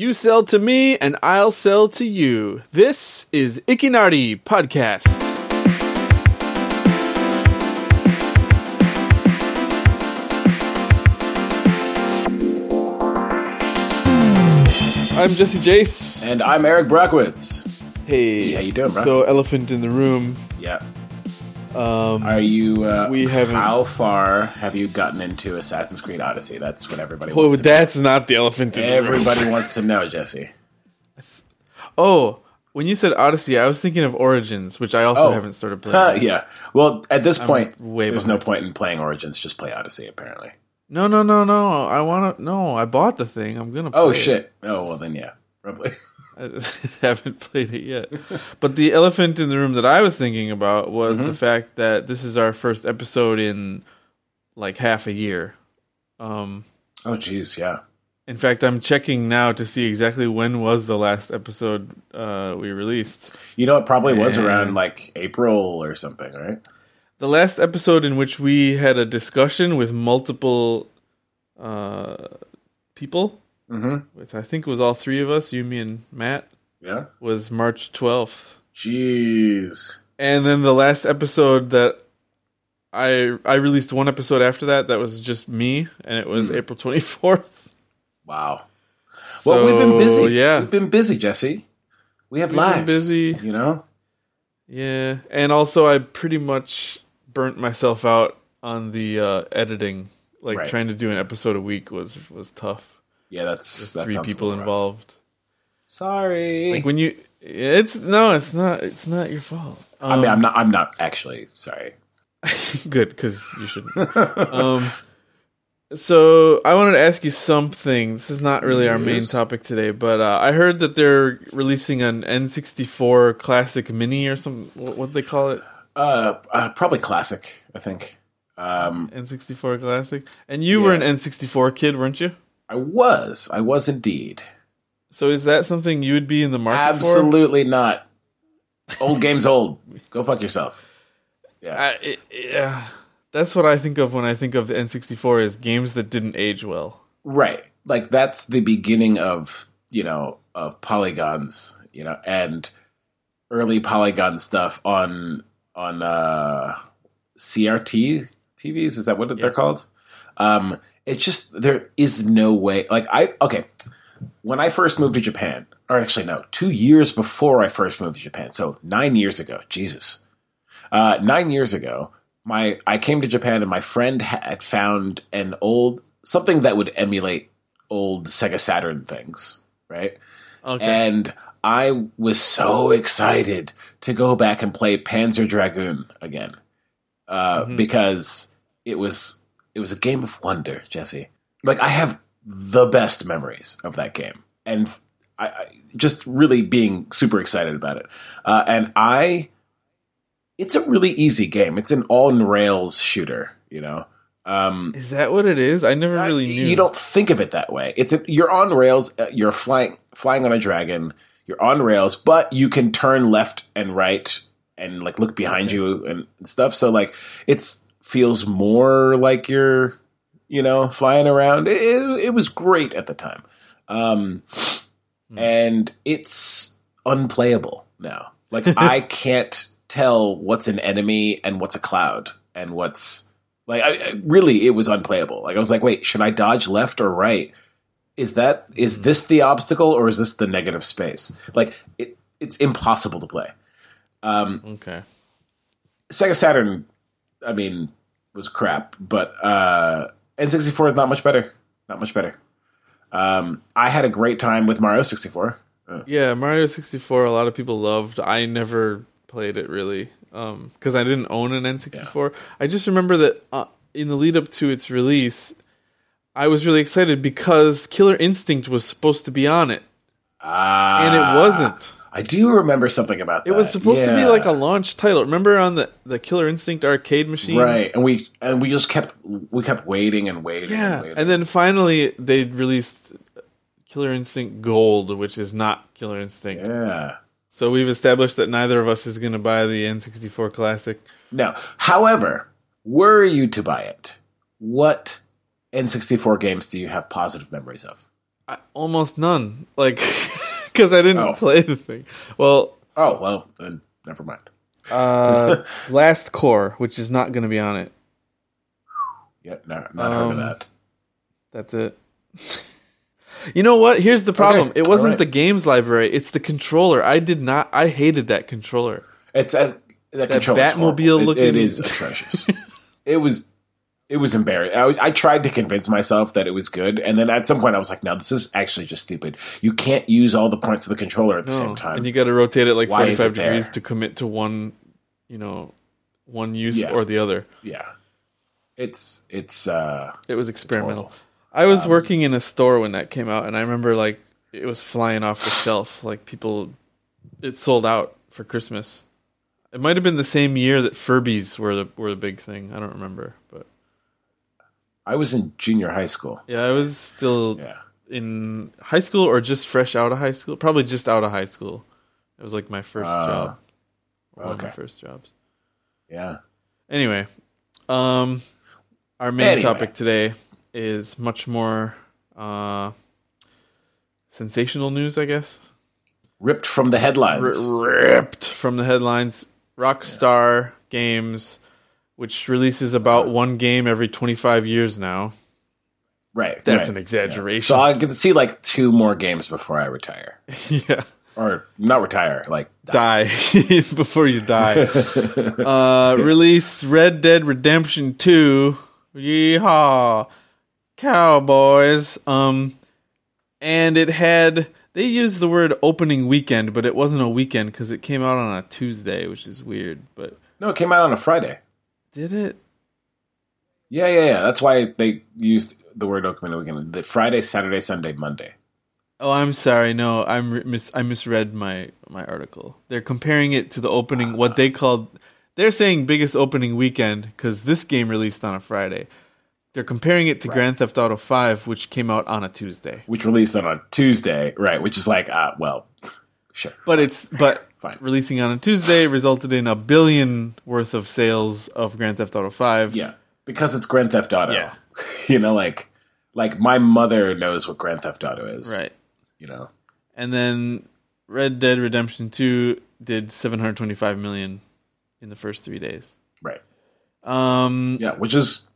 You sell to me, and I'll sell to you. This is Ikinardi Podcast. I'm Jesse Jace. And I'm Eric Brockwitz. Hey, how you doing, bro? So, elephant in the room. Yeah. Um, Are you? Uh, we haven't- How far have you gotten into Assassin's Creed Odyssey? That's what everybody Well, wants. to that's not the elephant in the room. Everybody wants to know, Jesse. Oh, when you said Odyssey, I was thinking of Origins, which I also Oh. haven't started playing. Uh, yeah. Well, at this point, way there's no point in playing Origins. Just play Odyssey. Apparently. No, no, no, no. I want to. No, I bought the thing. I'm gonna. Play Oh it. shit. Oh well, then yeah, probably. I haven't played it yet. But the elephant in the room that I was thinking about was Mm-hmm. the fact that this is our first episode in like half a year. Um, oh jeez, yeah. in fact, I'm checking now to see exactly when was the last episode uh, we released. You know, it probably was around like April or something, right? The last episode in which we had a discussion with multiple uh, people, Mm-hmm. which I think was all three of us, you, me, and Matt, Yeah. was March 12th. Jeez. And then the last episode that I I released one episode after that that was just me, and it was April 24th. Wow. well, we've been busy. Yeah, We've been busy, Jesse. We have We've been lives. busy. You know. yeah, and also I pretty much burnt myself out on the uh, editing. Like Right. trying to do an episode a week was was tough. Yeah, that's that Three people little rough. involved. Sorry. Like when you, it's no, it's not. It's not your fault. I mean, I'm not. I'm not actually sorry. Good, because you shouldn't. um, so I wanted to ask you something. This is not really our main topic today, but uh, I heard that they're releasing an N64 Classic Mini or something. What what they call it? Uh, uh, probably classic. I think. Um, N64 Classic. And you were an N64 kid, weren't you? I was. I was indeed. So is that something you would be in the market for? Absolutely not. Old game's old. Go fuck yourself. I, it, yeah, that's what I think of when I think of the N64 is games that didn't age well. Right. Like that's the beginning of, you know, of polygons, you know, and early polygon stuff on on uh CRT TVs, is that what they're called? Um it's just there is no way like I okay. When I first moved to Japan, or actually no, 2 years before I first moved to Japan. So 9 years ago. Jesus. Uh 9 years ago, my I came to Japan and my friend had found an old something that would emulate old Sega Saturn things, right? Okay. And I was so excited to go back and play Panzer Dragoon again uh, Mhm. because it was it was a game of wonder, Jesse. Like I have the best memories of that game, and I, I just really being super excited about it. Uh, and I, it's a really easy game. It's an on rails shooter, you know. Um, is that what it is? I never really knew. you don't think of it that way. It's a, you're on rails. Uh, you're flying flying on a dragon. You're on rails, but you can turn left and right and like look behind you and stuff. So like it's feels more like you're you know flying around. It, it, was great at the time, um, and it's unplayable now. Like I can't tell what's an enemy and what's a cloud and what's like I, I- really it was unplayable. Like i was like wait should i dodge left or right? Is that is this the obstacle or is this the negative space? Like it, it's impossible to play. Um Okay. sega saturn i mean was crap but uh n64 is not much better. Not much better. Um i had a great time with mario 64 Uh, Yeah, Mario 64 a lot of people loved. I never played it really um cuz I didn't own an N64. I just remember that uh, in the lead up to its release I was really excited because Killer Instinct was supposed to be on it. Ah, and it wasn't. I do remember something about that It was supposed to be like a launch title. Remember on the the Killer Instinct arcade machine? right and we and we just kept we kept waiting and waiting Yeah. and waiting. And then finally they released Killer Instinct Gold, which is not Killer Instinct. yeah So we've established that neither of us is going to buy the N64 Classic. Now, however, were you to buy it, what N64 games do you have positive memories of? I, almost none. Like because I didn't Oh. play the thing. Well, Oh well, then never mind. uh, Blast Corps, which is not going to be on it. Yeah, no, not heard of Um, that. That's it. you know what? Here's the problem. Okay, It wasn't alright. the games library. It's the controller. I did not. I hated that controller. It's a that, controller's Batmobile horrible. It- looking- it is atrocious. it was it was embarrassing. I, I tried to convince myself that it was good, and then at some point I was like, "No, this is actually just stupid. You can't use all the points of the controller at the same time." And you got to rotate it like Why 45 it there? degrees to commit to one, you know, one use Yeah. or the other. yeah, it's it's uh It was experimental. I was working in a store when that came out, and I remember like it was flying off the shelf. Like people, it sold out for Christmas. It might have been the same year that Furbies were the were the big thing. I don't remember, but I was in junior high school. yeah, I was still Yeah, in high school or just fresh out of high school. Probably just out of high school. It was like my first Ah, job. One of my first jobs. yeah. Anyway, um, our main Anyway. topic today is much more uh, sensational news, I guess. Ripped from the headlines. R- ripped from the headlines. Rockstar Games, which releases about one game every 25 years now. right. That's right. an exaggeration. So I get to see like two more games before I retire, yeah. or not retire. Like Die before you die. uh, released Red Dead Redemption 2. Yeehaw. Cowboys. Um, and it had, they used the word opening weekend, but it wasn't a weekend because it came out on a Tuesday, which is weird. But no, it came out on a Friday. Did it? Yeah, yeah, yeah. That's why they used the word opening weekend. The Friday, Saturday, Sunday, Monday. Oh, I'm sorry. No, I'm re- mis- I misread my my article. They're comparing it to the opening what they called. They're saying biggest opening weekend because this game released on a Friday. They're comparing it to Grand Theft Auto Five, which came out on a Tuesday. which released on a Tuesday, right? Which is like, uh, well, sure. But it's but Fine. releasing on a Tuesday resulted in a billion worth of sales of Grand Theft Auto Five. Yeah, because it's Grand Theft Auto. Yeah. you know, like, like my mother knows what Grand Theft Auto is. right. You know, And then Red Dead Redemption Two did 725 million in the first three days. right? Um, Yeah, which is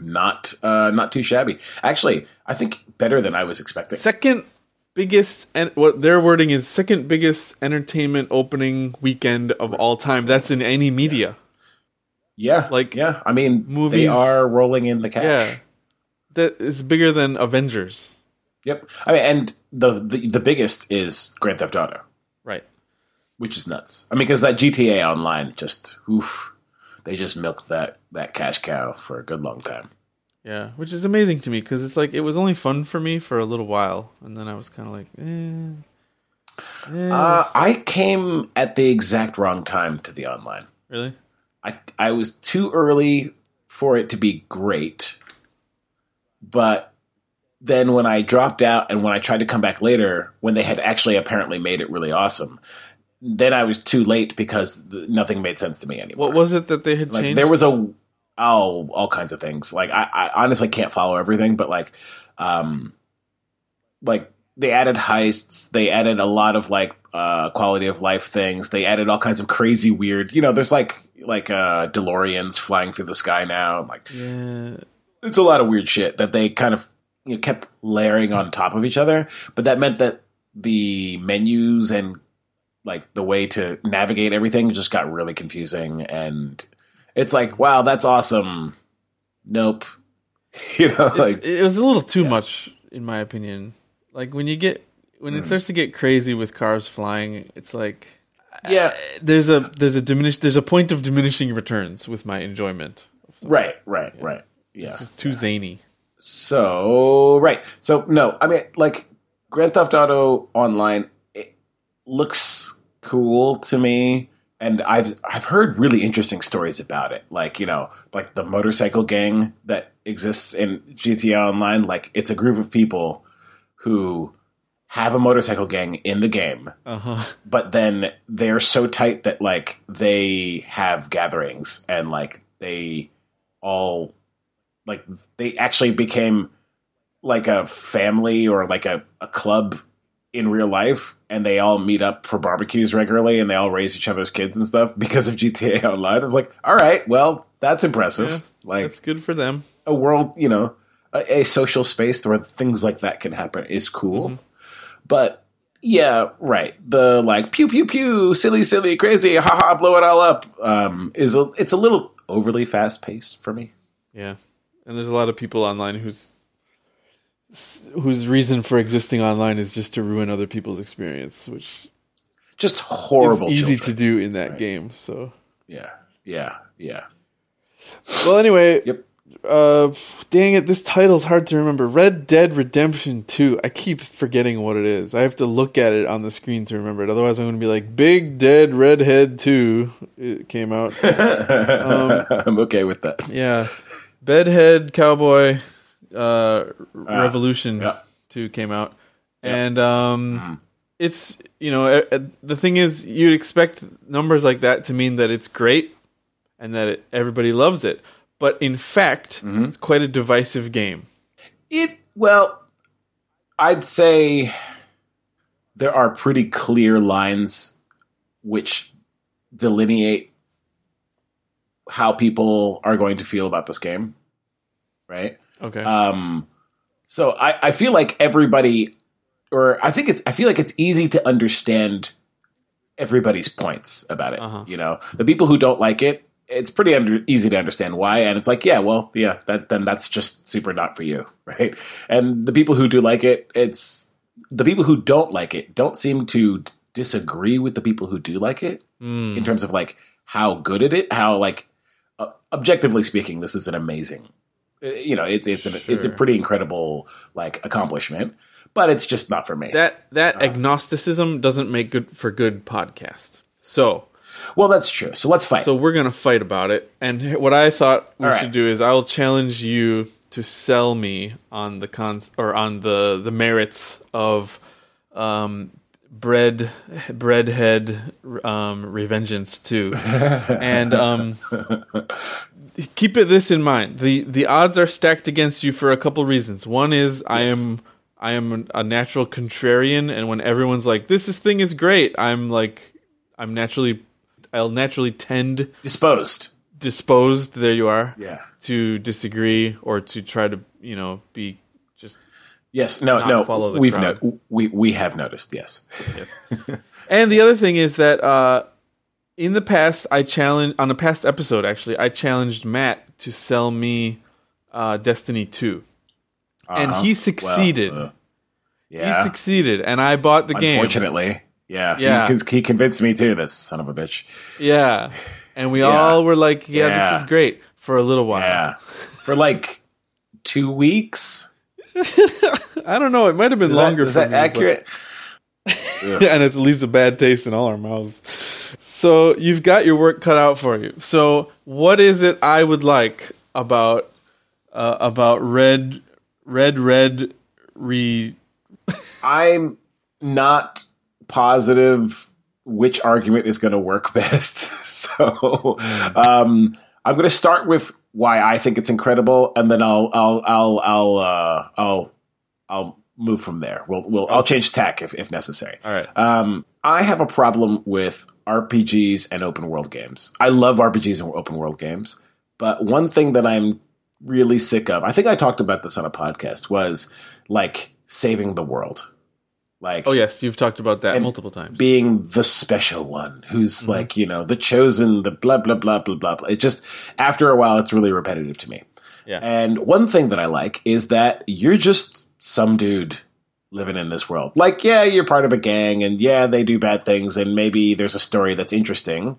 not uh not too shabby. Actually, I think better than I was expecting. second biggest and what their wording is second biggest entertainment opening weekend of all time that's in any media yeah, like, yeah. I mean, movies- they are rolling in the cash. yeah that is bigger than avengers Yep. I mean, and the, the the biggest is Grand Theft Auto. right which is nuts. I mean, because that GTA Online just oof, they just milked that that cash cow for a good long time. Yeah which is amazing to me because it's like it was only fun for me for a little while and then i was kind of like eh, eh, Uh, I came at the exact wrong time to the online. really I I was too early for it to be great, but then when I dropped out and when I tried to come back later, when they had actually apparently made it really awesome, then I was too late because th- nothing made sense to me anymore. what was it that they had like changed there was a oh all kinds of things. Like I, I honestly can't follow everything but like um like they added heists. They added a lot of like uh quality of life things. They added all kinds of crazy weird you know there's like like uh deloreans flying through the sky now. Like yeah. it's a lot of weird shit that they kind of you know, kept layering on top of each other. But that meant that the menus and like the way to navigate everything just got really confusing and it's like wow that's awesome. Nope. You know it's, like it was a little too much in my opinion. Like when you get when Hmm. it starts to get crazy with cars flying it's like yeah. there's a there's a diminish there's a point of diminishing returns with my enjoyment right right right yeah. it's just too zany. So right. So no, I mean like Grand Theft Auto Online it looks cool to me and I've I've heard really interesting stories about it. Like, you know, like the motorcycle gang that exists in GTA Online, like it's a group of people who have a motorcycle gang in the game, uh-huh but then they're so tight that like they have gatherings and like they all like they actually became like a family or like a, a club in real life and they all meet up for barbecues regularly and they all raise each other's kids and stuff because of GTA Online. I was like, all right, well, that's impressive. Yeah, like That's good for them. a world, you know, a, a social space where things like that can happen is cool. Mm-hmm. But yeah, right. The like pew pew pew, silly silly, crazy, haha, blow it all up. Um, is a it's a little overly fast paced for me. Yeah, and there's a lot of people online whose whose reason for existing online is just to ruin other people's experience, which Just horrible. easy children. to do in that game. So, Yeah, yeah, yeah. well, anyway, Yep. uh, dang it, this title's hard to remember. Red Dead Redemption Two. I keep forgetting what it is. I have to look at it on the screen to remember it. Otherwise, I'm going to be like, "Big Dead Redhead Two. It came out. I'm okay with that. Yeah, Bedhead Cowboy uh, Revolution yeah. Two came out, and um, it's you know the thing is you'd expect numbers like that to mean that it's great and that it, everybody loves it, but in fact, it's quite a divisive game. It well, I'd say there are pretty clear lines which delineate how people are going to feel about this game, right? Okay, Um, so I, I feel like everybody, or I think it's, I feel like it's easy to understand everybody's points about it. Uh-huh. You know, the people who don't like it, it's pretty under, easy to understand why, and it's like, yeah, well, yeah, that then that's just super not for you, right? And the people who do like it, it's the people who don't like it don't seem to d- disagree with the people who do like it Mm. in terms of like how good it is, how like uh, objectively speaking, this is an amazing. Uh, You know, it's it's an, it's a pretty incredible like accomplishment, but it's just not for me. that that agnosticism doesn't make good for good podcast. So. well, that's true. So let's fight. So we're gonna fight about it. And what I thought we right. should do is I'll challenge you to sell me on the cons or on the the merits of um, bread breadhead um, revengeance too, and um, keep it this in mind. the The odds are stacked against you for a couple reasons. One is I am. I am a natural contrarian, and when everyone's like, "This is, thing is great," I'm like, I'm naturally, I'll naturally tend Disposed. disposed there you are Yeah. to disagree or to try to you know be just Yes. No. No. follow the we've no, we we have noticed. Yes. and the other thing is that uh in the past i challenged on a past episode actually i challenged matt to sell me uh destiny 2 and Uh-huh. he Well, succeeded uh, he succeeded and i bought the game Unfortunately. Yeah. Yeah. He, he convinced me too. This son of a bitch. yeah and we Yeah. all were like yeah, Yeah. this is great for a little while Yeah. For like two weeks. i don't know it might have been Is longer that, is for that me, but- accurate? and it leaves a bad taste in all our mouths. So you've got your work cut out for you. So what is it I would like about uh, about red red red re I'm not positive which argument is going to work best. so um, I'm going to start with why I think it's incredible, and then I'll I'll I'll I'll uh, I'll I'll move from there. We'll we'll I'll change tack if if necessary. all right. Um, I have a problem with RPGs and open world games. I love RPGs and open world games, but one thing that I'm really sick of, I think I talked about this on a podcast, was like saving the world. Like Oh yes, you've talked about that multiple times. being the special one who's like, you know, the chosen, the blah, blah, blah, blah, blah, blah. It just, after a while, it's really repetitive to me. Yeah. And one thing that I like is that you're just some dude living in this world. Like, yeah, you're part of a gang and yeah, they do bad things and maybe there's a story that's interesting,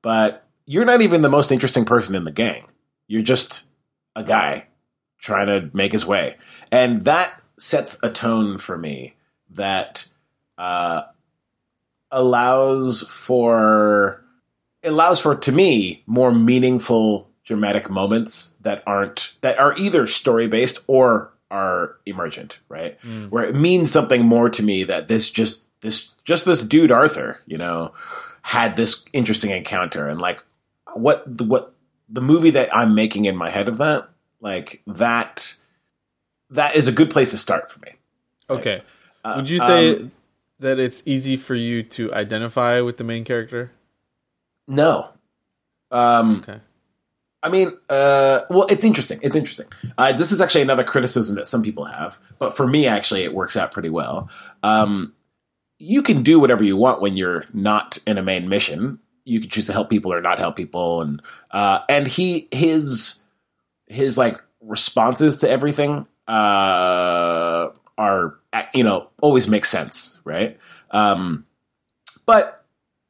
but you're not even the most interesting person in the gang. You're just a guy trying to make his way. And that sets a tone for me that uh, allows for allows for to me more meaningful dramatic moments that aren't that are either story based or are emergent right where it means something more to me that this just this just this dude arthur you know had this interesting encounter and like what the what the movie that i'm making in my head of that like that that is a good place to start for me. Okay. Uh, Would you say um, that it's easy for you to identify with the main character? No. Um, Okay. I mean, uh, well, it's interesting. It's interesting. Uh, this is actually another criticism that some people have, but for me, actually, it works out pretty well. Um, you can do whatever you want when you're not in a main mission. You can choose to help people or not help people, and uh, and he his his like responses to everything uh, are you know always make sense, right? Um, but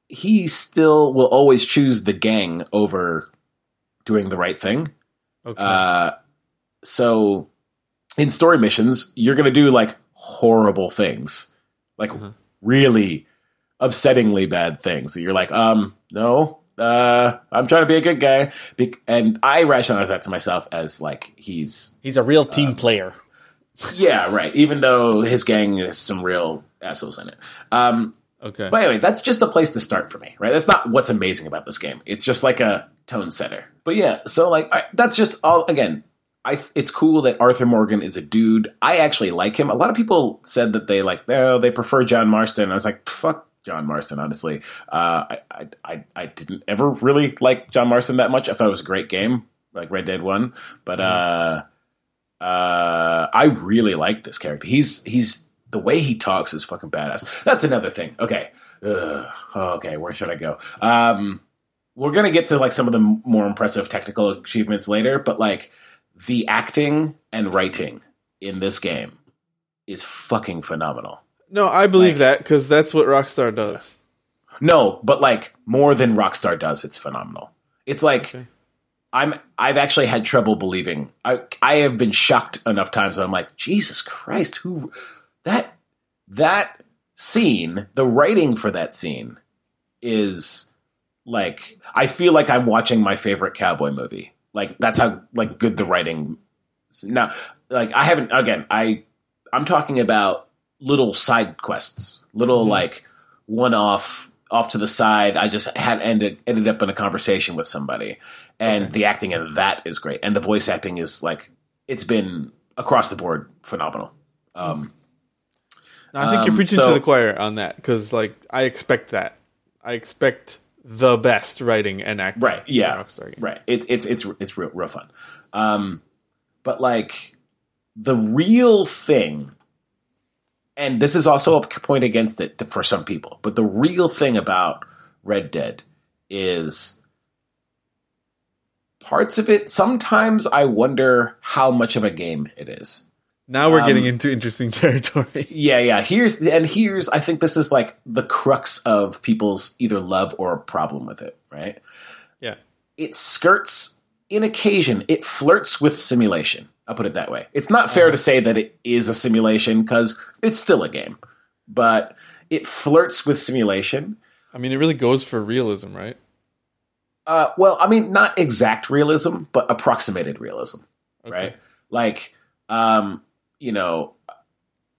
he still will always choose the gang over doing the right thing. Okay. Uh, so in story missions, you're going to do like horrible things, like Uh-huh. really upsettingly bad things. That you're like, um, no, uh, I'm trying to be a good guy, Be- and I rationalize that to myself as like he's He's a real team player. yeah, right. Even though his gang has some real assholes in it. Um, okay. but anyway, that's just a place to start for me, right? That's not what's amazing about this game. It's just like a tone setter. But yeah, so like I, that's just all. Again, I it's cool that Arthur Morgan is a dude. I actually like him. A lot of people said that they like no, they prefer John Marston. I was like, fuck John Marston. Honestly, uh, I, I I I didn't ever really like John Marston that much. I thought it was a great game, like Red Dead One, but uh, uh, I really like this character. He's he's the way he talks is fucking badass. That's another thing. Okay. Ugh. okay, where should I go? Um, we're gonna get to like some of the more impressive technical achievements later, but like the acting and writing in this game is fucking phenomenal. no, I believe like- that because that's what Rockstar does. No, but like more than Rockstar does, it's phenomenal. It's like Okay. I'm I've actually had trouble believing. I I have been shocked enough times that I'm like, Jesus Christ, who that that scene, the writing for that scene is like I feel like I'm watching my favorite cowboy movie. Like that's how like good the writing now like I haven't again, I I'm talking about little side quests, little Mhm. like one off off to the side. I just had ended ended up in a conversation with somebody, and Okay. the acting in that is great, and the voice acting is like it's been across the board phenomenal. Um, No, I think you're Um, preaching so- to the choir on that because, like, I expect that. I expect the best writing and acting. right? Yeah, Rockstar game. right. It's it's it's it's real real fun. Um, but like the real thing, and this is also a point against it for some people. But the real thing about Red Dead is parts of it. Sometimes I wonder how much of a game it is. Now we're Um, getting into interesting territory. Yeah, yeah. Here's and here's I think this is like the crux of people's either love or problem with it, right? Yeah. It skirts in occasion, it flirts with simulation. I'll put it that way. It's not fair to say that it is a simulation because it's still a game. But it flirts with simulation. I mean, it really goes for realism, right? Uh, well, I mean, not exact realism, but approximated realism. Okay. right? Like, um, you know,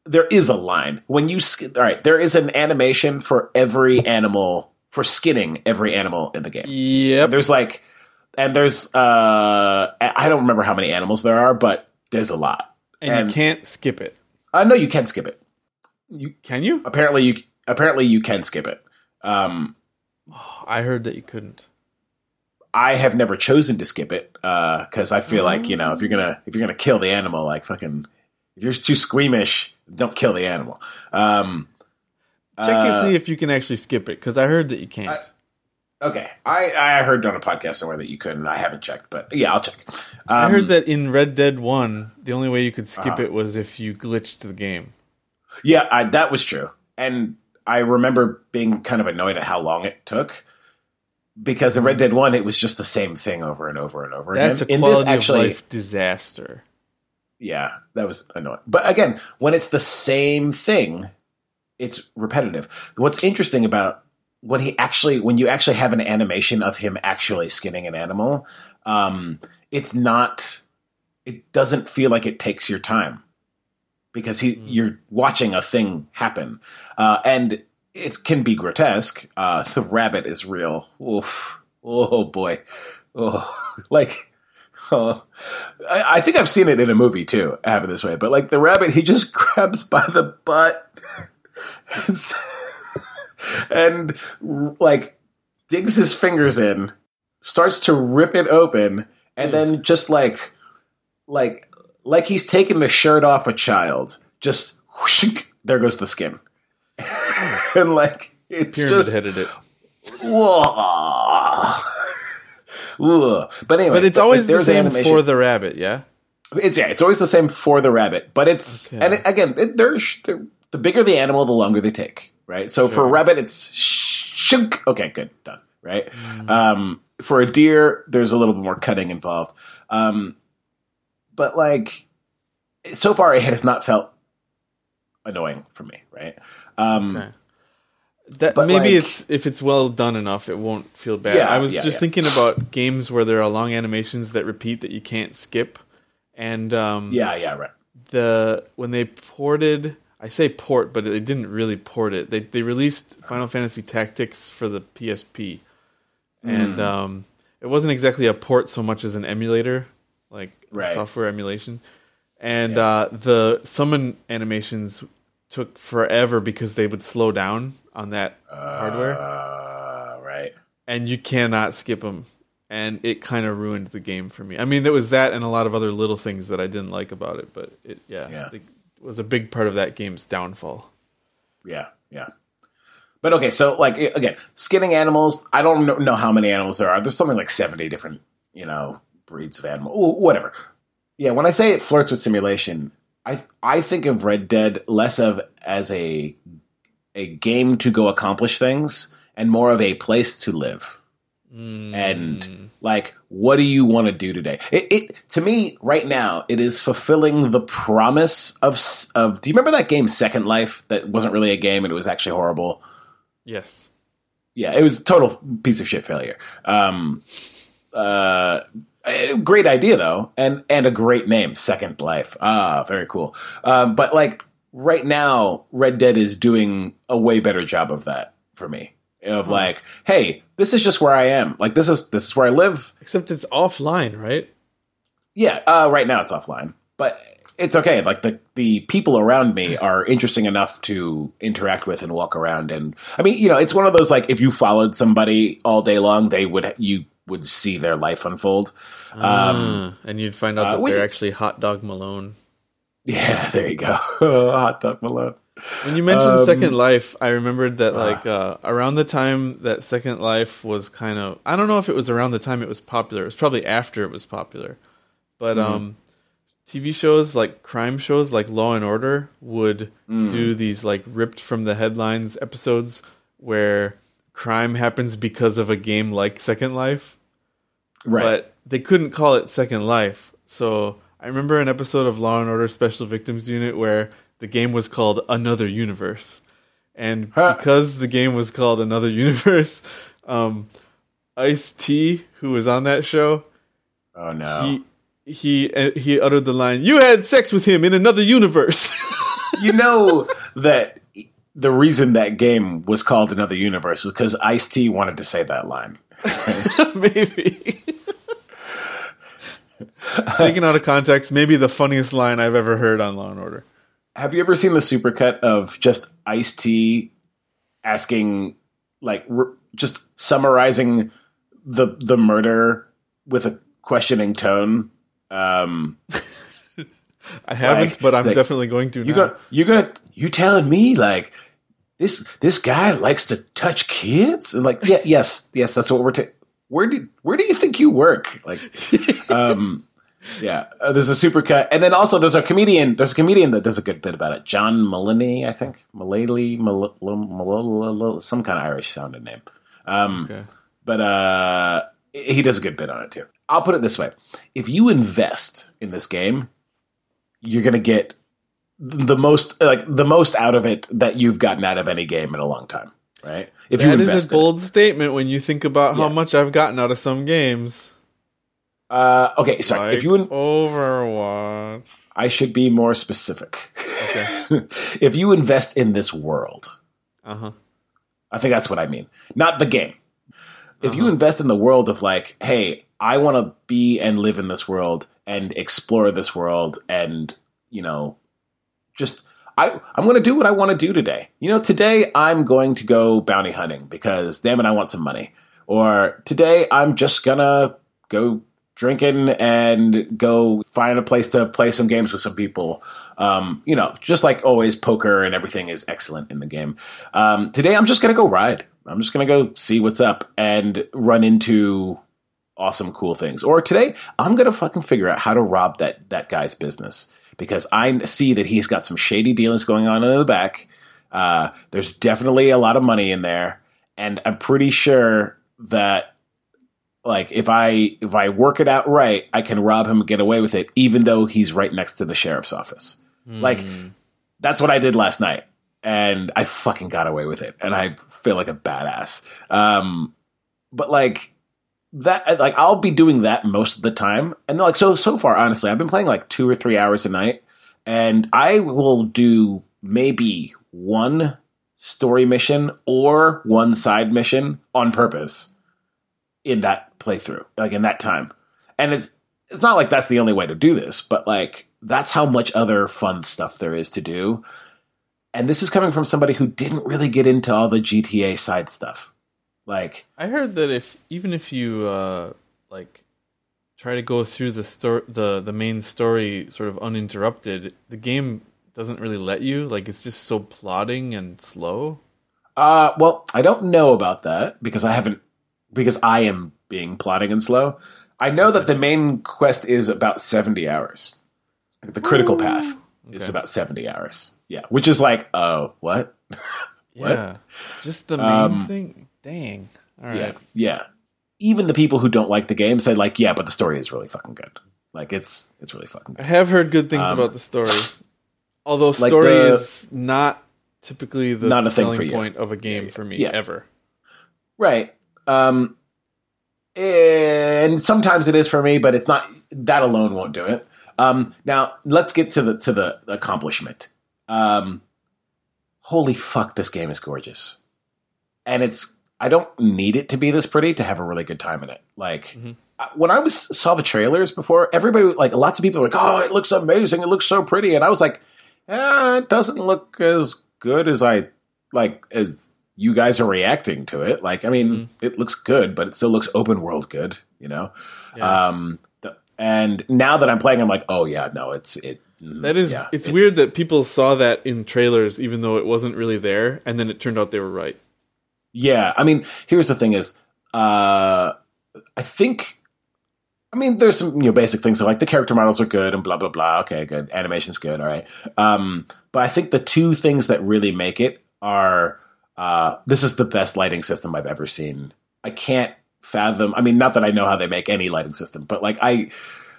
there is a line when you sk- all right. There is an animation for every animal for skinning every animal in the game. Yep. There's like, and there's uh, I don't remember how many animals there are, but there's a lot. and, and- you can't skip it. I know you can skip it. You can you? Apparently, you apparently you can skip it. Um, I heard that you couldn't. I have never chosen to skip it because I feel like you know if you're gonna if you're gonna kill the animal, like fucking if you're too squeamish, don't kill the animal. Um, Check uh, and see if you can actually skip it because I heard that you can't. I- Okay, I I heard on a podcast somewhere that you couldn't. I haven't checked, but yeah, I'll check. Um, I heard that in Red Dead One, the only way you could skip Uh-huh. it was if you glitched the game. Yeah, I, that was true, and I remember being kind of annoyed at how long it took. Because in Red Dead One, it was just the same thing over and over and over That's again. a in this, quality actually, of life disaster. Yeah, that was annoying. But again, when it's the same thing, it's repetitive. What's interesting about when he actually, when you actually have an animation of him actually skinning an animal, um, it's not. It doesn't feel like it takes your time because he, you're watching a thing happen, uh, and it can be grotesque. Uh, the rabbit is real. Oof. Oh boy. Oh, like Oh, I, I think I've seen it in a movie too. Happen this way, but like the rabbit, he just grabs by the butt and, and like digs his fingers in, starts to rip it open, and then mm. just like like like he's taking the shirt off a child, just whoosh, there goes the skin, and like it's Pyramid just headed it. Whoa. Ugh. But anyway, But it's always the there's same animation. for the rabbit, yeah? It's yeah, it's always the same for the rabbit, but it's Okay. and it, again, it, they're, they're the bigger the animal, the longer they take, right? So for Sure. a rabbit, it's shunk. Okay, good, done, right? Mm. Um, for a deer, there's a little bit more cutting involved, um, but like so far, it has not felt annoying for me, right? Um, Okay. That But, maybe like- it's if it's well done enough, it won't feel bad. Yeah, I was yeah, just yeah. thinking about games where there are long animations that repeat that you can't skip, and um, Yeah, yeah, right. the when they ported, I say port, but they didn't really port it. They they released Final Fantasy Tactics for the PSP, Hmm. and um, it wasn't exactly a port so much as an emulator, like Right. software emulation. And uh, the summon animations took forever because they would slow down on that hardware, Uh, right. and you cannot skip them. And it kind of ruined the game for me. I mean, there was that and a lot of other little things that I didn't like about it, but it, yeah, Yeah. it was a big part of that game's downfall. Yeah, yeah. But okay, so like again, skinning animals. I don't know, know how many animals there are. There's something like seventy different, you know, breeds of animal. Whatever. Yeah, when I say it flirts with simulation, I I think of Red Dead less of as a a game to go accomplish things, and more of a place to live. Mm. And like, what do you want to do today? It, it to me right now, it is fulfilling the promise of of. Do you remember that game Second Life that wasn't really a game and it was actually horrible? yes, Yeah, it was a total piece of shit failure. Um, uh, great idea though, and and a great name, Second Life. Ah, very cool. Um, but like right now, Red Dead is doing a way better job of that for me. Of like, hey, this is just where I am. Like this is this is where I live. except it's offline, right? Yeah, uh, right now it's offline, but it's okay. Like the the people around me are interesting enough to interact with and walk around. And I mean, you know, it's one of those like if you followed somebody all day long, they would you would see their life unfold. Um, Uh, and you'd find out uh, that we- they're actually Hot Dog Malone. yeah, there you go. Hot dog Malone. When you mentioned Um, Second Life, I remembered that like uh, around the time that Second Life was kind of I don't know if it was around the time it was popular. It was probably after it was popular. But Mm-hmm. um TV shows like crime shows like Law and Order would Mm. do these like ripped from the headlines episodes where crime happens because of a game like Second Life Right. but they couldn't call it Second Life. So I remember an episode of Law and Order Special Victims Unit where the game was called Another Universe, and Huh. because the game was called Another Universe, um, Ice T, who was on that show, oh no. he he uh, he uttered the line, "You had sex with him in another universe." you know that the reason that game was called Another Universe was because Ice T wanted to say that line. maybe. Taken out of context, maybe the funniest line I've ever heard on Law and Order. Have you ever seen the supercut of just Ice T asking, like, r- just summarizing the the murder with a questioning tone? Um, I haven't, Like- but I'm like, definitely going to. you now. got you got you telling me like this this guy likes to touch kids? And like yeah yes yes that's what we're ta- where do where do you think you work? Like um yeah uh, there's a supercut and then also there's a comedian there's a comedian that does a good bit about it. John Mulaney I think. Mulaney Mul- Mul- Mul- some kind of Irish sounding name. Um Okay. but uh he does a good bit on it too. I'll put it this way. If you invest in this game you're gonna get the most like the most out of it that you've gotten out of any game in a long time right if That is invest a bold statement when you think about how Yeah. much I've gotten out of some games. uh okay sorry Like if you in- Overwatch. i should be more specific Okay. if you invest in this world Uh huh. i think that's what i mean not the game if Uh-huh. you invest in the world of like hey I want to be and live in this world and explore this world and you know just I I'm going to do what I want to do today. You know, today I'm going to go bounty hunting because damn it I want some money. Or today I'm just going to go drinking and go find a place to play some games with some people. Um, you know, just like always, poker and everything is excellent in the game. Um, today, I'm just going to go ride. I'm just going to go see what's up and run into awesome, cool things. Or today, I'm going to fucking figure out how to rob that that guy's business because I see that he's got some shady dealings going on in the back. Uh, there's definitely a lot of money in there, and I'm pretty sure that like if I if I work it out right, I can rob him and get away with it, even though he's right next to the sheriff's office. Mm. Like that's what I did last night, and I fucking got away with it, and I feel like a badass. Um, but like that, like I'll be doing that most of the time, and like so so far, honestly, I've been playing like two or three hours a night, and I will do maybe one story mission or one side mission on purpose in that playthrough, like in that time. And it's it's not like that's the only way to do this, but like that's how much other fun stuff there is to do. And this is coming from somebody who didn't really get into all the GTA side stuff. Like I heard that if even if you uh like try to go through the story the the main story sort of uninterrupted, the game doesn't really let you. Like it's just so plodding and slow. Uh well, I don't know about that because I haven't because I am being plotting and slow. I know that the main quest is about 70 hours. The critical Ooh. path is okay. about 70 hours. Yeah, which is like, oh, what? what? Yeah. Just the main um, thing. Dang. All right. Yeah. Yeah. Even the people who don't like the game say like, yeah, but the story is really fucking good. Like it's it's really fucking good. I have heard good things um, about the story. Although story the, is not typically the not a selling point of a game for me yeah. ever. Right. Um, and sometimes it is for me, but it's not. That alone won't do it. Um, now let's get to the to the accomplishment. Um, holy fuck, this game is gorgeous, and it's. I don't need it to be this pretty to have a really good time in it. Like mm-hmm. when I was saw the trailers before, everybody like lots of people were like, "Oh, it looks amazing! It looks so pretty," and I was like, eh, "It doesn't look as good as I like as you guys are reacting to it. Like, I mean, mm-hmm. it looks good, but it still looks open world good, you know? Yeah. Um, the, and now that I'm playing, I'm like, oh yeah, no, it's, it, mm, that is, yeah, it's, it's, weird that people saw that in trailers, even though it wasn't really there. And then it turned out they were right. Yeah. I mean, here's the thing is, uh, I think, I mean, there's some, you know, basic things. So like the character models are good and blah, blah, blah. Okay, good. Animation's good. All right. Um, but I think the two things that really make it are, uh, this is the best lighting system I've ever seen. I can't fathom. I mean, not that I know how they make any lighting system, but like I,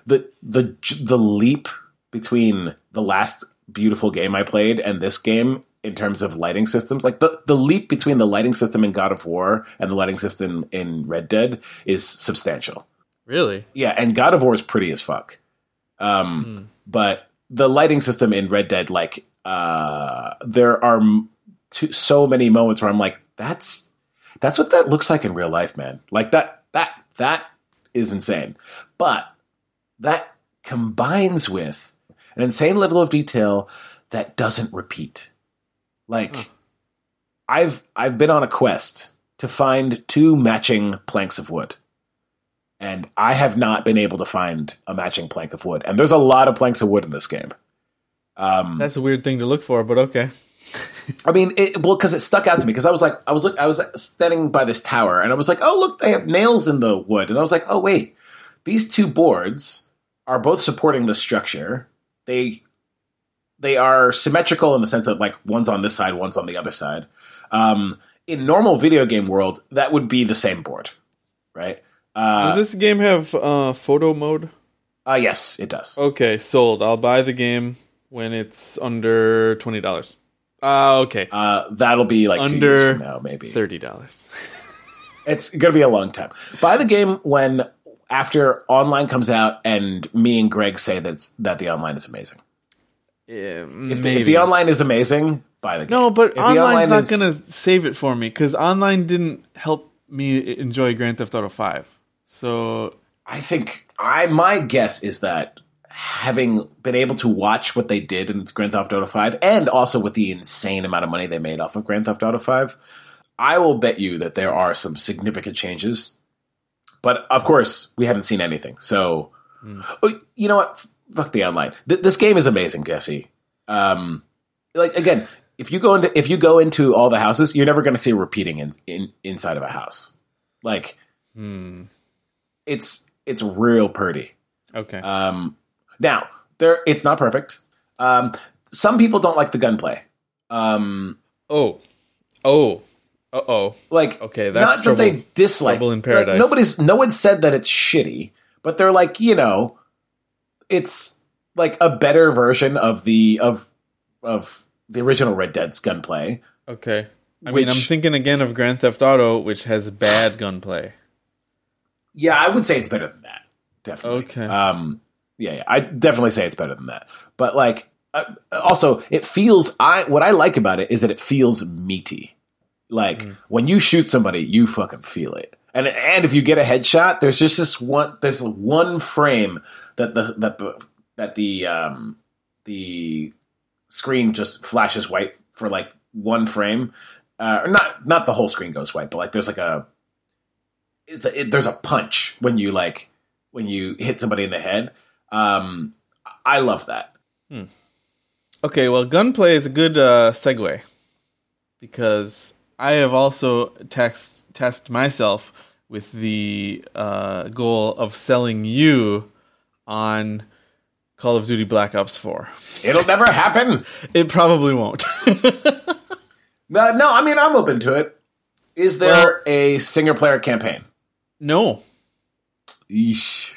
the the the leap between the last beautiful game I played and this game in terms of lighting systems, like the the leap between the lighting system in God of War and the lighting system in Red Dead is substantial. Really? Yeah, and God of War is pretty as fuck. Um, mm. but the lighting system in Red Dead, like, uh, there are to so many moments where I'm like, that's that's what that looks like in real life, man. Like that that that is insane. But that combines with an insane level of detail that doesn't repeat. Like hmm. I've I've been on a quest to find two matching planks of wood. And I have not been able to find a matching plank of wood. And there's a lot of planks of wood in this game. Um, That's a weird thing to look for, but okay. I mean, it, well, because it stuck out to me because I was like, I was look, I was standing by this tower and I was like, oh look, they have nails in the wood, and I was like, oh wait, these two boards are both supporting the structure. They they are symmetrical in the sense that like one's on this side, one's on the other side. Um, in normal video game world, that would be the same board, right? Uh, does this game have uh, photo mode? Uh, yes, it does. Okay, sold. I'll buy the game when it's under twenty dollars. Uh, okay. Uh, that'll be like under now, maybe thirty dollars. it's gonna be a long time. Buy the game when after online comes out, and me and Greg say that that the online is amazing. If, the, if the online is amazing, buy the game. No, but online's online not is... gonna save it for me because online didn't help me enjoy Grand Theft Auto Five. So I think I my guess is that having been able to watch what they did in Grand Theft Auto 5 and also with the insane amount of money they made off of Grand Theft Auto 5, I will bet you that there are some significant changes. But of course, we haven't seen anything. So, hmm. oh, you know what? Fuck the online. Th- this game is amazing, Jesse. Um, like again, if you go into if you go into all the houses, you're never going to see repeating in, in inside of a house. Like, it's it's real pretty. Okay. Um, now, there it's not perfect. Um, some people don't like the gunplay. Um, oh. Oh. Uh oh. like Okay, that's not that they dislike. trouble in like, paradise. nobody's no one said that it's shitty, but they're like you know, it's like a better version of the of of the original Red Dead's gunplay. Okay. I mean, I'm thinking again of Grand Theft Auto, which has bad gunplay. Yeah, I would say it's better than that. Definitely. Okay. Um, yeah, yeah, I definitely say it's better than that. But like, uh, also, it feels. I what I like about it is that it feels meaty. Like Mm. when you shoot somebody, you fucking feel it. And and if you get a headshot, there's just this one. There's one frame that the that the that the um the screen just flashes white for like one frame. Uh, or not not the whole screen goes white, but like there's like a it's a, it, there's a punch when you like when you hit somebody in the head. Um, I love that. Okay, well, gunplay is a good uh, segue because I have also taxed, tasked myself with the uh, goal of selling you on Call of Duty Black Ops 4. It'll never happen. It probably won't. No, no, I mean I'm open to it. Is there Well- a single player campaign? no. Yeesh.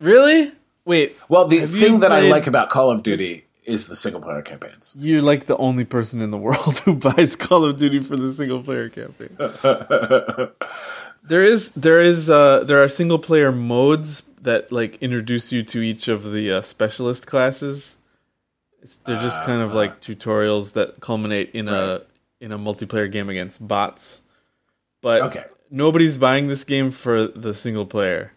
Really? Wait, Well, the thing that I like about Call of Duty is the single player campaigns. you're like the only person in the world who buys Call of Duty for the single player campaign. There is there is uh there are single player modes that like introduce you to each of the uh, specialist classes. It's they're just kind of like tutorials that culminate in a in a multiplayer game against bots. But Okay. nobody's buying this game for the single player.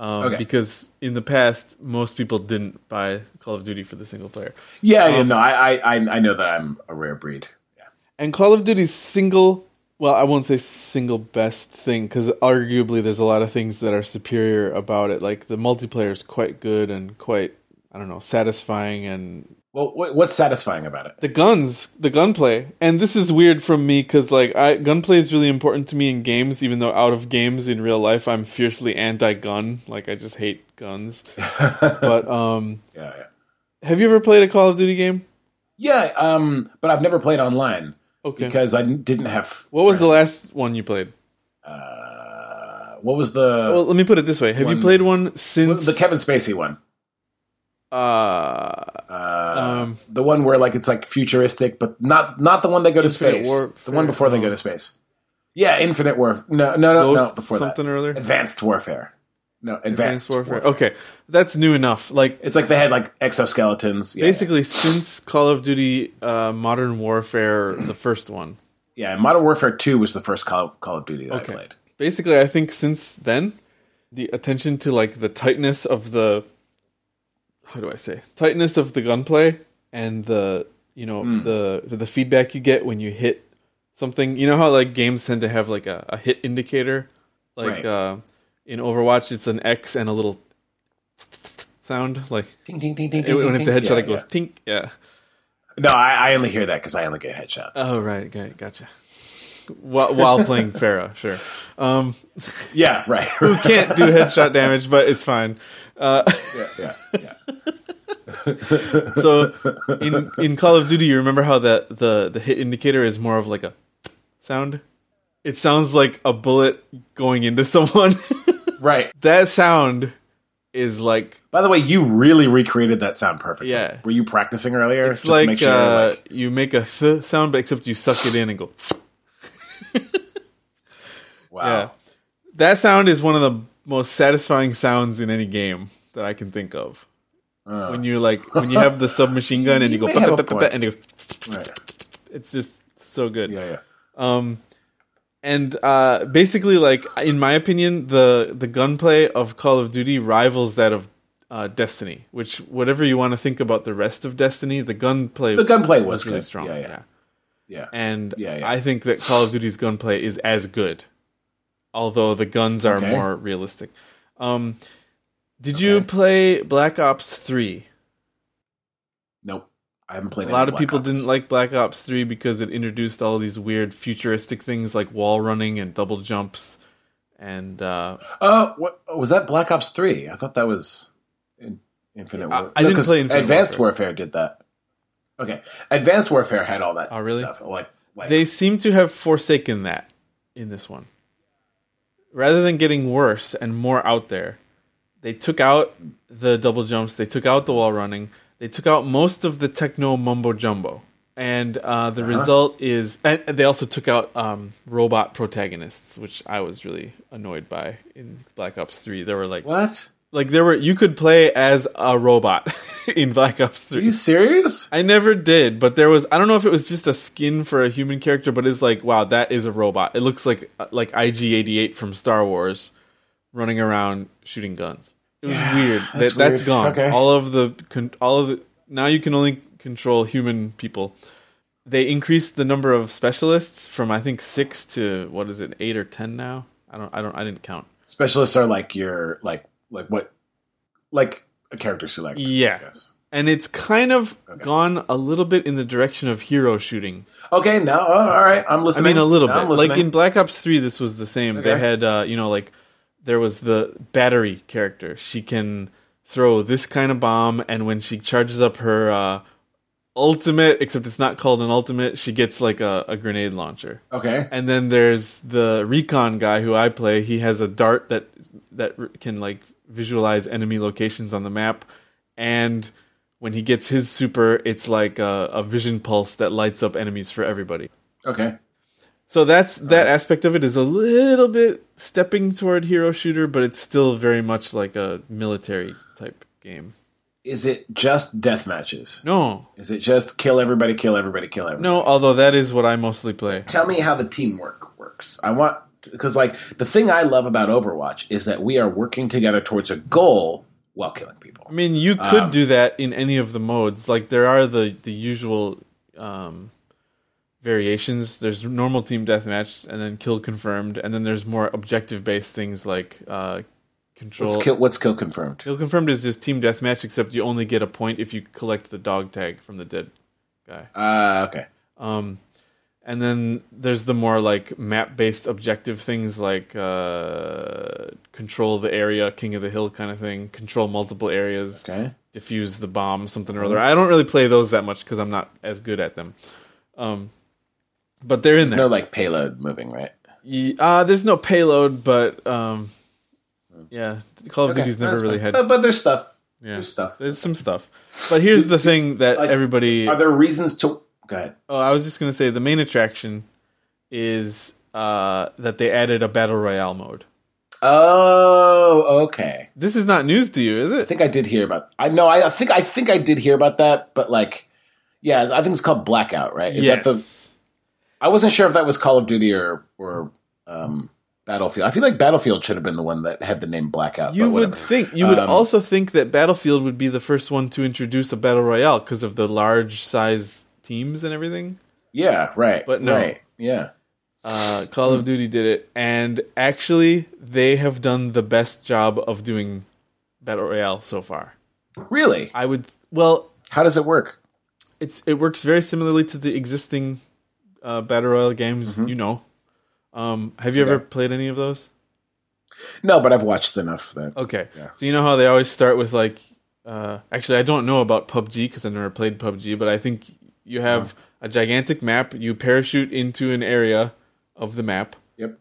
Um, Okay. because in the past most people didn't buy Call of Duty for the single player. Yeah, Um, yeah, no, I, I, I know that I'm a rare breed. Yeah. And Call of Duty's single, well, I won't say single best thing because arguably there's a lot of things that are superior about it. Like the multiplayer is quite good and quite, I don't know, satisfying, and Well, what's satisfying about it? the guns, the gunplay. And this is weird from me because like I gunplay is really important to me in games, even though out of games in real life I'm fiercely anti-gun. Like I just hate guns. but um, Yeah, yeah. have you ever played a Call of Duty game? Yeah, um, but I've never played online Okay. because I didn't have. what was the last one you played? Uh, what was the Well, let me put it this way: Have you played one since the Kevin Spacey one? Uh, Uh, Um, the one where like it's like futuristic, but not not the one they go to space. Warfare, the one before they go to space. Yeah, Infinite Warfare. No, no, no, no. Before something that, other. Advanced Warfare. No, Advanced, Advanced Warfare. Warfare. Okay, that's new enough. Like It's like they had like exoskeletons. Yeah, basically, since Call of Duty uh, Modern Warfare, the first one. yeah. yeah. Modern Warfare Two was the first Call, Call of Duty that Okay. I played. Basically, I think since then, the attention to like the tightness of the how do I say tightness of the gunplay and the you know Hmm. the the feedback you get when you hit something. You know how like games tend to have like a, a hit indicator, like Right. uh, in Overwatch, it's an X and a little sound like Ding, ding, ding, ding, It- when it's a headshot, Yeah, it goes yeah. tink. Yeah. No, I, I only hear that because I only get headshots. Oh right, okay, gotcha. While, while playing Pharah, sure. Um, yeah, right. who can't do headshot damage, but it's fine. Uh, yeah, yeah, yeah. so in in Call of Duty, you remember how that the the hit indicator is more of like a sound. It sounds like a bullet going into someone. Right. that sound is like By the way, you really recreated that sound perfectly. Yeah. Were you practicing earlier? it's Just to like, make sure, uh, like- you make a th sound, but except you suck it in and go. wow. Yeah. That sound is one of the most satisfying sounds in any game that I can think of. when you like when you have the submachine gun and you, You go and it goes Right. it's just so good. Yeah, yeah. Um and uh, basically, like in my opinion, the the gunplay of Call of Duty rivals that of uh, Destiny. Which, whatever you want to think about the rest of Destiny, the gunplay The gunplay was really good. strong. Yeah, Yeah, yeah. Yeah. and Yeah, yeah. I think that Call of Duty's gunplay is as good, although the guns are Okay. more realistic. Um, did you play Black Ops Three? Nope. I haven't played it. A lot of Black people Ops. didn't like Black Ops 3 because it introduced all these weird futuristic things like wall running and double jumps. And uh, Uh, what was that? Black Ops Three? I thought that was in, Infinite. I- War- I didn't play Infinite Advanced Warfare. Warfare. did that. Okay, Advanced Warfare had all that. Oh, really? Stuff. Like, like they seem to have forsaken that in this one. Rather than getting worse and more out there, they took out the double jumps, they took out the wall running, they took out most of the techno mumbo jumbo. And uh, the result is, and they also took out um, robot protagonists, which I was really annoyed by in Black Ops Three. There were like what? Like there were you could play as a robot in Black Ops Are you 3. serious? I never did, but there was I don't know if it was just a skin for a human character, but it's like wow, that is a robot. It looks like uh, like IG88 from Star Wars running around shooting guns. It was weird. That that's that's weird. gone. Okay. All of the all of the now you can only control human people. They increased the number of specialists from I think 6 to what is it? 8 or 10 now? I don't I don't I didn't count. Specialists are like your like like what like a character select. Yeah. And it's kind of gone a little bit in the direction of hero shooting. Okay, now oh, all right, I'm listening. I mean, a little Now bit. Like in Black Ops Three, this was the same. They had, uh, you know, like there was the battery character. She can throw this kind of bomb, and when she charges up her uh, ultimate, except it's not called an ultimate, she gets like a, a grenade launcher. okay, And then there's the recon guy who I play. He has a dart that that can like visualize enemy locations on the map, and when he gets his super, it's like a, a vision pulse that lights up enemies for everybody. okay. So that's that aspect of it is a little bit stepping toward hero shooter, but it's still very much like a military type game. Is it just death matches? No, Is it just kill everybody, kill everybody, kill everybody? no. Although that is what I mostly play. Tell me how the teamwork works. I want because like the thing I love about Overwatch is that we are working together towards a goal while killing people. I mean, you could Um, do that in any of the modes. Like there are the the usual um, variations. There's normal team deathmatch, and then kill confirmed, and then there's more objective based things like uh, control. What's kill? What's kill confirmed? Kill confirmed is just team deathmatch, except you only get a point if you collect the dog tag from the dead guy. Uh, okay. Um, and then there's the more like map based objective things like uh, control the area, king of the hill kind of thing, control multiple areas, Okay. defuse the bomb, something or other. I don't really play those that much because I'm not as good at them. Um, but they're in There's there. no like payload moving, right? Ye- uh, there's no payload, but um, yeah, Call of Okay, Duty's never really fine. had. But, but there's stuff. Yeah, There's stuff. There's some stuff. But here's the thing that Like, everybody. Are there reasons to? Go ahead. Oh, I was just gonna say the main attraction is uh, that they added a battle royale mode. Oh, okay. This is not news to you, is it? I think I did hear about. I know. I, I think. I think I did hear about that. But like, yeah, I think it's called Blackout, right? Is that the? yes. I wasn't sure if that was Call of Duty or or um, Battlefield. I feel like Battlefield should have been the one that had the name Blackout. You would think. You would Um, also think that Battlefield would be the first one to introduce a battle royale because of the large size teams and everything. Yeah. Right. But no. Right. Yeah. Uh, Call of Duty did it, and actually, they have done the best job of doing battle royale so far. Really? I would. Well, How does it work? it's it works very similarly to the existing uh, battle royale games. You know, um, have you ever played any of those? No, but I've watched enough that. Okay, Yeah. so you know how they always start with like. Uh, actually, I don't know about PUBG because I've never played PUBG, but I think you have a gigantic map. You parachute into an area of the map, Yep.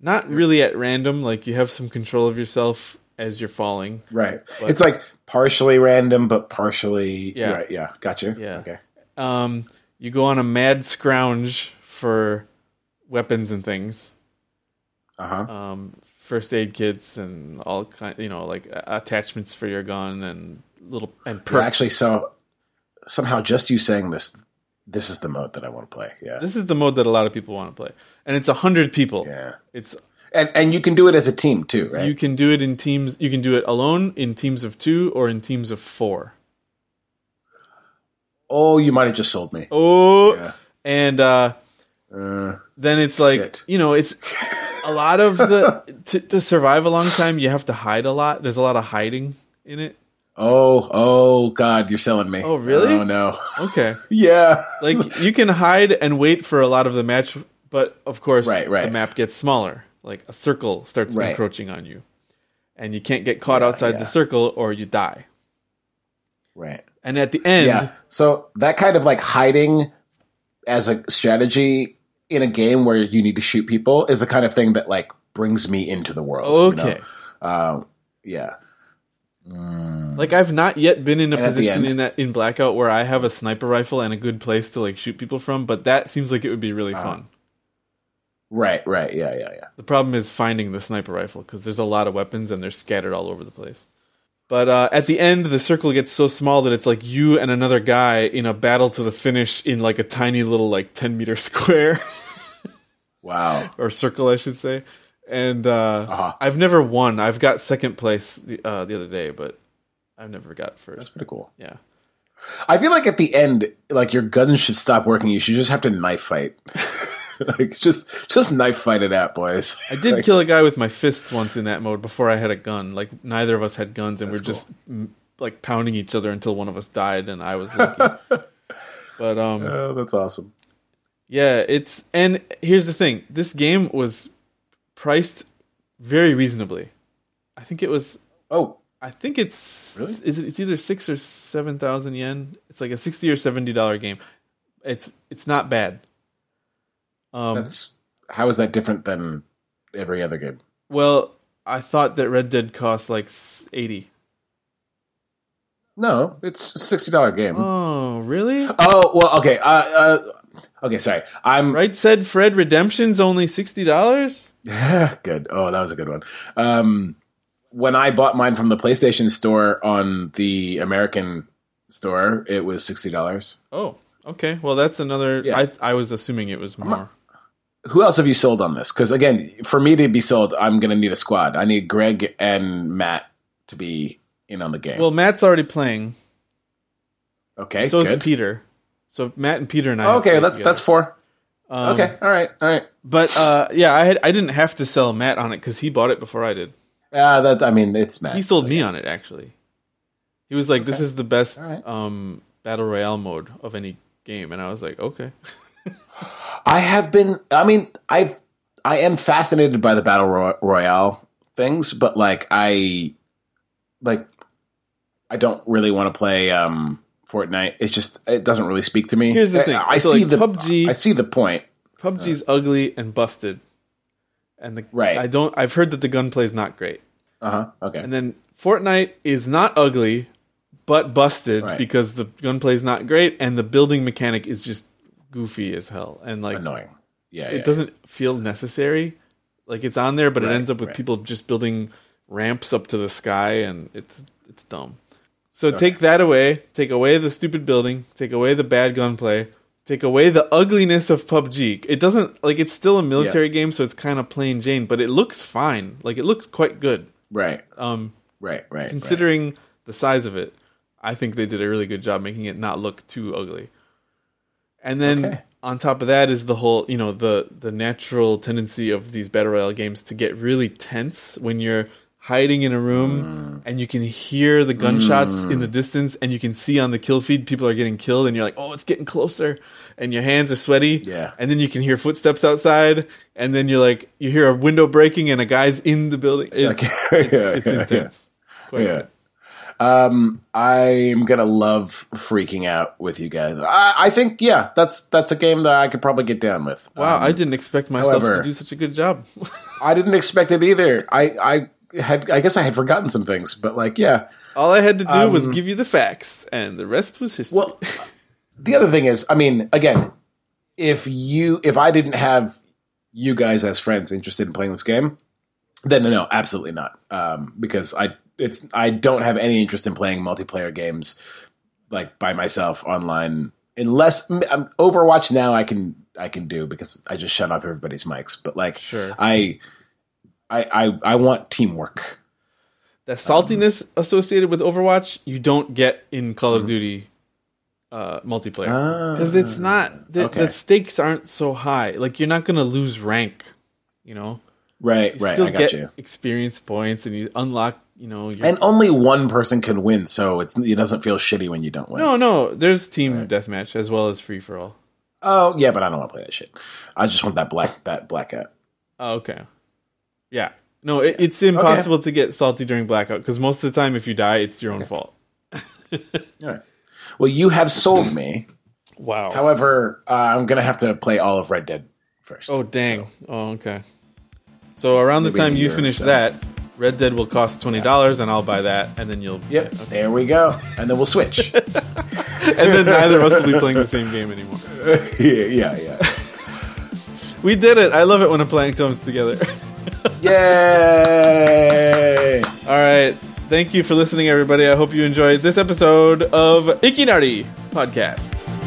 not really at random. Like you have some control of yourself as you're falling. Right. it's like partially random, but partially. Yeah. Right. Yeah. Gotcha. Yeah. Okay. Um, you go on a mad scrounge for weapons and things. Uh huh. um, first aid kits and all kind, you know, like attachments for your gun and little and perks. actually, so somehow just you saying this this is the mode that I want to play. Yeah, This is the mode that a lot of people want to play, and it's a hundred people. yeah, It's and and you can do it as a team too, right? you can do it in teams. You can do it alone, in teams of two, or in teams of four. oh, you might have just sold me. Oh, Yeah. and uh, Uh, then it's like Shit. you know it's a lot of the to, to survive a long time you have to hide a lot there's a lot of hiding in it oh, oh, God, you're selling me. Oh, really? Oh no. okay yeah. like you can hide and wait for a lot of the match but of course Right, right. the map gets smaller like a circle starts Right. encroaching on you and you can't get caught outside yeah. the circle or you die Right. and at the end Yeah. So that kind of like hiding as a strategy in a game where you need to shoot people is the kind of thing that like brings me into the world. you know? okay Um, yeah. Like I've not yet been in a And position in that in blackout where I have a sniper rifle and a good place to like shoot people from, but that seems like it would be really Uh-huh. fun. Right. Right. Yeah. Yeah. Yeah. The problem is finding the sniper rifle because there's a lot of weapons and they're scattered all over the place. But uh, at the end, the circle gets so small that it's like you and another guy in a battle to the finish in like a tiny little like ten meter square Wow. or circle, I should say. And uh, Uh-huh. I've never won. I've got second place the, uh, the other day, but I've never got first. That's pretty cool. Yeah. I feel like at the end, like your guns should stop working. You should just have to knife fight. like just, just knife fight it out, boys. I did kill a guy with my fists once in that mode before I had a gun. Like neither of us had guns, and we are just mm, like pounding each other until one of us died, and I was lucky. but um, Oh, that's awesome. yeah, it's and here's the thing: this game was priced very reasonably. I think it was. Oh, I think it's Really? is it, it's either six or seven thousand yen. It's like a sixty or seventy dollar game. It's it's not bad. Um, that's how is that different than every other game? well, I thought that Red Dead cost like eighty. No, it's a sixty dollar game. Oh, really? Oh well, okay. Uh, uh, okay, sorry. I'm Right said Fred Redemption's only sixty dollars. good. Oh, that was a good one. Um, when I bought mine from the PlayStation Store on the American store, it was sixty dollars. Oh, okay. Well, that's another. Yeah. I I was assuming it was more. Who else have you sold on this? Because again, for me to be sold, I'm going to need a squad. I need Greg and Matt to be in on the game. Well, Matt's already playing. okay, so is. Peter. So Matt and Peter and I. Oh, okay, that's together. that's four. Um, okay, all right, all right. But uh, yeah, I had I didn't have to sell Matt on it because he bought it before I did. Uh, that I mean, it's Matt. He sold me on it actually. He was like, "This is the best right. um, battle royale mode of any game," and I was like, "Okay." I have been. I mean, I've. I am fascinated by the battle royale things, but like I, like, I don't really want to play um Fortnite. It's just it doesn't really speak to me. Here's the thing. I, So, see like, the PUBG I see the point. PUBG's ugly and busted, and the Right. I don't. I've heard that the gunplay is not great. Uh huh. Okay. And then Fortnite is not ugly, but busted Right. because the gunplay is not great and the building mechanic is just goofy as hell. And like Annoying. Yeah. it yeah. doesn't feel necessary. Like it's on there, but it ends up with right. people just building ramps up to the sky, and it's it's dumb. So take that away. Take away the stupid building. Take away the bad gunplay. Take away the ugliness of PUBG. It doesn't like it's still a military game, so it's kind of plain Jane, but it looks fine. Like it looks quite good. Right. Um, Right. Right. right. considering the size of it, I think they did a really good job making it not look too ugly. And then Okay. on top of that is the whole, you know, the the natural tendency of these battle royale games to get really tense when you're hiding in a room and you can hear the gunshots in the distance and you can see on the kill feed people are getting killed and you're like, "Oh, it's getting closer." And your hands are sweaty. Yeah. And then you can hear footsteps outside and then you're like you hear a window breaking and a guy's in the building. It's Okay. it's, Yeah, it's yeah, yeah. intense. It's quite Yeah. Um, I'm gonna love freaking out with you guys. I, I think, yeah, that's that's a game that I could probably get down with. Wow, Um, I didn't expect myself however- to do such a good job. I didn't expect it either. I, I had, I guess I had forgotten some things, but like, yeah. All I had to do was Um, give you the facts, and the rest was history. Well, the other thing is, I mean, again, if you, if I didn't have you guys as friends interested in playing this game, then no, absolutely not. Um, because I, it's, I don't have any interest in playing multiplayer games like by myself online unless um, Overwatch now I can I can do because I just shut off everybody's mics. But like, Sure. I I I, I want teamwork. The saltiness associated with Overwatch, you don't get in Call of Duty uh, multiplayer because it's not the, okay. the stakes aren't so high. Like you're not gonna lose rank, you know. Right, You right. still I got get you. experience points and you unlock. You know, your, And only one person can win, so it's it doesn't feel shitty when you don't win. no, no. There's team deathmatch as well as free for all. Oh yeah, but I don't want to play that shit. I just want that black that blackout. Oh, okay. Yeah. No, it, it's impossible to get salty during blackout because most of the time, if you die, it's your own fault. All right. Well, you have sold me. Wow. However, uh, I'm gonna have to play all of Red Dead first. oh, dang. Oh, okay. So around the time you finish so. that, Red Dead will cost twenty dollars, and I'll buy that, and then you'll. Yep, there we go, and then we'll switch. And then neither of us will be playing the same game anymore. yeah, yeah, yeah. We did it. I love it when a plan comes together. Yay! All right. Thank you for listening, everybody. I hope you enjoyed this episode of Ikinari Podcast.